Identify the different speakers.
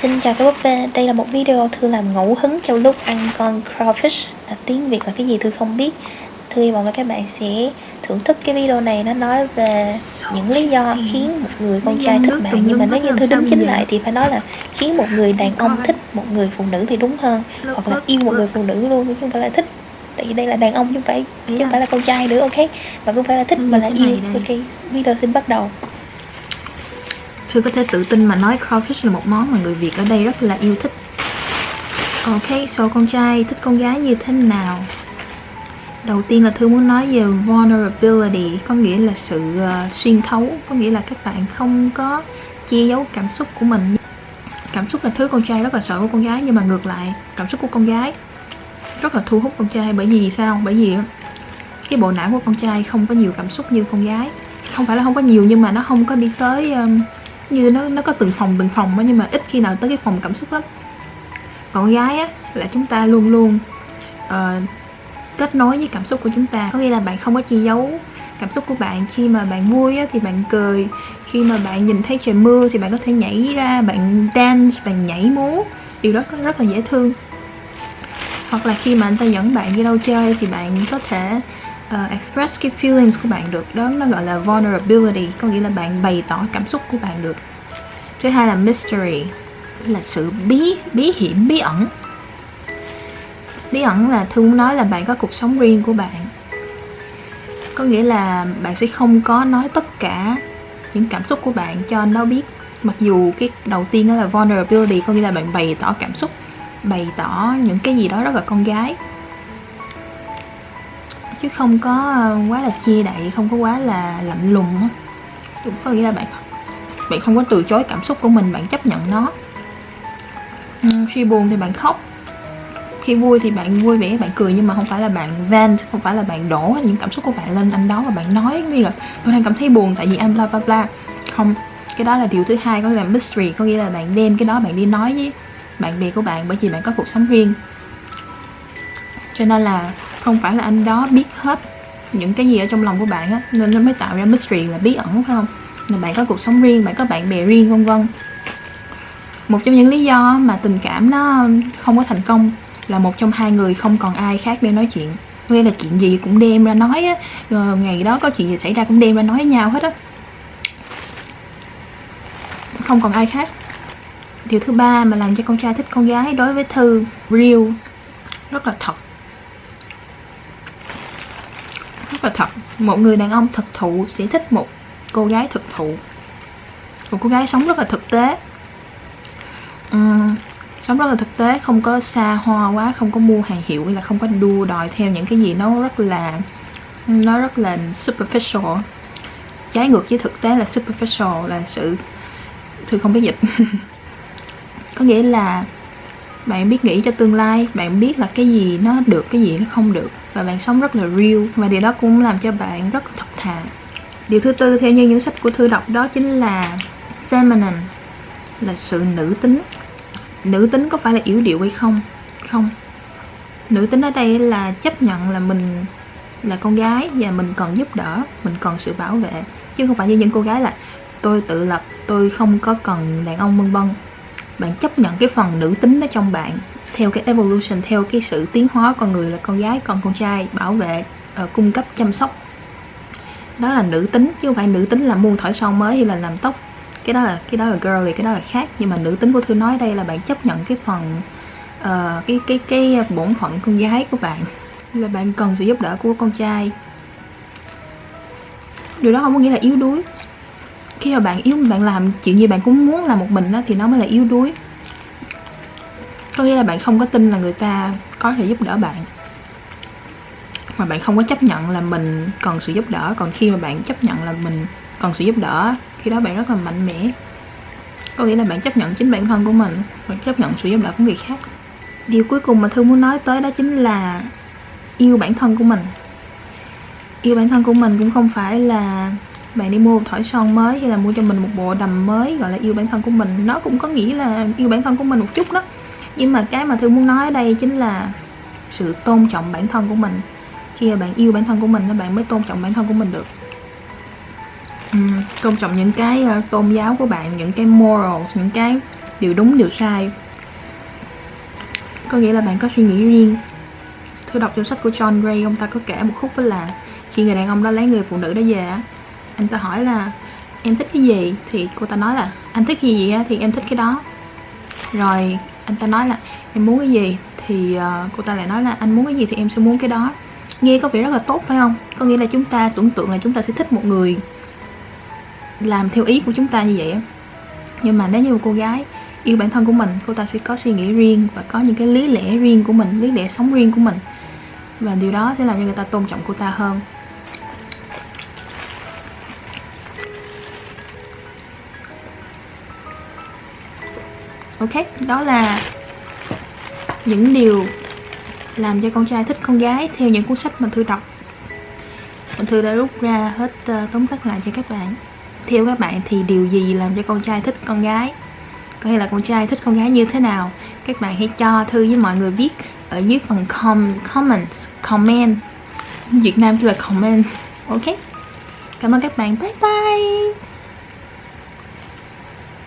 Speaker 1: Xin chào các búp bê, đây là một video Thư làm ngẫu hứng trong lúc ăn con crawfish. À, Tiếng Việt là cái gì Thư không biết. Thư hy vọng là các bạn sẽ thưởng thức cái video này. Nó nói về những lý do khiến một người con trai thích bạn. Nhưng mà nếu như Thư đính chính lại thì phải nói là khiến một người đàn ông thích một người phụ nữ thì đúng hơn. Hoặc là yêu một người phụ nữ luôn chứ không phải là thích. Tại vì đây là đàn ông chứ không phải, chứ không phải là con trai nữa ok? Và cũng phải là thích mà là yêu. Ok, video xin bắt đầu
Speaker 2: Thư có thể tự tin mà nói crawfish là một món mà người Việt ở đây rất là yêu thích Ok, so con trai thích con gái như thế nào? Đầu tiên là Thư muốn nói về vulnerability Có nghĩa là sự uh, xuyên thấu Có nghĩa là các bạn không có che giấu cảm xúc của mình Cảm xúc là thứ con trai rất là sợ của con gái Nhưng mà ngược lại, cảm xúc của con gái rất là thu hút con trai Bởi vì sao? Bởi vì cái bộ não của con trai không có nhiều cảm xúc như con gái Không phải là không có nhiều nhưng mà nó không có đi tới um, như nó nó có từng phòng từng phòng đó, nhưng mà ít khi nào tới cái phòng cảm xúc lắm. Còn gái á là chúng ta luôn luôn uh, kết nối với cảm xúc của chúng ta. Có nghĩa là bạn không có che giấu cảm xúc của bạn. Khi mà bạn vui á, thì bạn cười. Khi mà bạn nhìn thấy trời mưa thì bạn có thể nhảy ra bạn dance bạn nhảy múa. Điều đó rất là dễ thương. Hoặc là khi mà anh ta dẫn bạn đi đâu chơi thì bạn có thể uh, express cái feelings của bạn được đó nó gọi là vulnerability có nghĩa là bạn bày tỏ cảm xúc của bạn được. Thứ hai là mystery là sự bí bí hiểm bí ẩn. Bí ẩn là thư muốn nói là bạn có cuộc sống riêng của bạn. Có nghĩa là bạn sẽ không có nói tất cả những cảm xúc của bạn cho nó biết. Mặc dù cái đầu tiên đó là vulnerability có nghĩa là bạn bày tỏ cảm xúc bày tỏ những cái gì đó rất là con gái chứ không có ờ, quá là chia đậy, không có quá là lạnh lùng á. Có nghĩa là bạn bạn không có từ chối cảm xúc của mình, bạn chấp nhận nó. Ừ, khi buồn thì bạn khóc, khi vui thì bạn vui vẻ, bạn cười, nhưng mà không phải là bạn vent, không phải là bạn đổ những cảm xúc của bạn lên anh đó và bạn nói như là, tôi đang cảm thấy buồn tại vì anh bla bla bla. Không, cái đó là điều thứ hai, có nghĩa là mystery, có nghĩa là bạn đem cái đó bạn đi nói với bạn bè của bạn bởi vì bạn có cuộc sống riêng. Cho nên là không phải là anh đó biết hết những cái gì ở trong lòng của bạn á, nên nó mới tạo ra mystery là bí ẩn, phải không? Là bạn có cuộc sống riêng, bạn có bạn bè riêng, vân vân. Một trong những lý do mà tình cảm nó không có thành công là một trong hai người không còn ai khác để nói chuyện. Nghĩa là chuyện gì cũng đem ra nói á rồi ngày đó có chuyện gì xảy ra cũng đem ra nói với nhau hết á. Không còn ai khác. Điều thứ ba mà làm cho con trai thích con gái đối với thư real rất là thật rất là thật. Một người đàn ông thực thụ sẽ thích một cô gái thực thụ. Một cô gái sống rất là thực tế. Uhm, sống rất là thực tế không có xa hoa quá không có mua hàng hiệu hay là không có đua đòi theo những cái gì nó rất là nó rất là superficial. Trái ngược với thực tế là superficial là sự thư không biết dịch. Có nghĩa là bạn biết nghĩ cho tương lai, bạn biết là cái gì nó được, cái gì nó không được. Và bạn sống rất là real. Và điều đó cũng làm cho bạn rất thật thà điều thứ tư, theo như những sách của thư đọc, đó chính là feminine, là sự nữ tính. Nữ tính có phải là yếu điệu hay không? Không. Nữ tính ở đây là chấp nhận là mình là con gái và mình cần giúp đỡ, mình cần sự bảo vệ. Chứ không phải như những cô gái là, tôi tự lập, tôi không có cần đàn ông vân vân bạn chấp nhận cái phần nữ tính đó trong bạn theo cái evolution theo cái sự tiến hóa con người là con gái còn con trai bảo vệ uh, cung cấp chăm sóc. Đó là nữ tính chứ không phải nữ tính là muôn thỏi son mới hay là làm tóc. Cái đó là cái đó là girl thì cái đó là khác nhưng mà nữ tính của thư nói đây là bạn chấp nhận cái phần uh, cái cái cái bổn phận con gái của bạn là bạn cần sự giúp đỡ của con trai. Điều đó không có nghĩa là yếu đuối khi mà bạn yếu bạn làm chuyện gì bạn cũng muốn làm một mình đó, thì nó mới là yếu đuối. Có nghĩa là bạn không có tin là người ta có thể giúp đỡ bạn. Mà bạn không có chấp nhận là mình cần sự giúp đỡ. Còn khi mà bạn chấp nhận là mình cần sự giúp đỡ khi đó bạn rất là mạnh mẽ. Có nghĩa là bạn chấp nhận chính bản thân của mình và chấp nhận sự giúp đỡ của người khác. Điều cuối cùng mà thư muốn nói tới đó chính là yêu bản thân của mình. Yêu bản thân của mình cũng không phải là bạn đi mua một thỏi son mới hay là mua cho mình một bộ đầm mới gọi là yêu bản thân của mình. Nó cũng có nghĩa là yêu bản thân của mình một chút đó. Nhưng mà cái mà thư muốn nói ở đây chính là sự tôn trọng bản thân của mình. Khi mà bạn yêu bản thân của mình thì bạn mới tôn trọng bản thân của mình được. Uhm, tôn trọng những cái uh, tôn giáo của bạn những cái morals những cái điều đúng điều sai. Có nghĩa là bạn có suy nghĩ riêng. Thư đọc trong sách của John Gray ông ta có kể một khúc đó là khi người đàn ông đó lấy người phụ nữ đó về á, anh ta hỏi là em thích cái gì? Thì cô ta nói là, anh thích cái gì thì em thích cái đó. Rồi anh ta nói là, em muốn cái gì thì ờ, cô ta lại nói là, anh muốn cái gì thì em sẽ muốn cái đó. Nghe có vẻ rất là tốt, phải không? Có nghĩa là chúng ta tưởng tượng là chúng ta sẽ thích một người làm theo ý của chúng ta như vậy nhưng mà nếu như một cô gái yêu bản thân của mình, cô ta sẽ có suy nghĩ riêng và có những cái lý lẽ riêng của mình, lý lẽ sống riêng của mình. Và điều đó sẽ làm cho người ta tôn trọng cô ta hơn. Ok đó là những điều làm cho con trai thích con gái theo những cuốn sách mà thư đọc. Mình thư đã rút ra hết uh, tóm tắt lại cho các bạn. Theo các bạn thì điều gì làm cho con trai thích con gái? Có hay là con trai thích con gái như thế nào? Các bạn hãy cho thư với mọi người biết ở dưới phần com comment comment. Việt Nam thì là comment. Ok. Cảm ơn các bạn. Bye bye.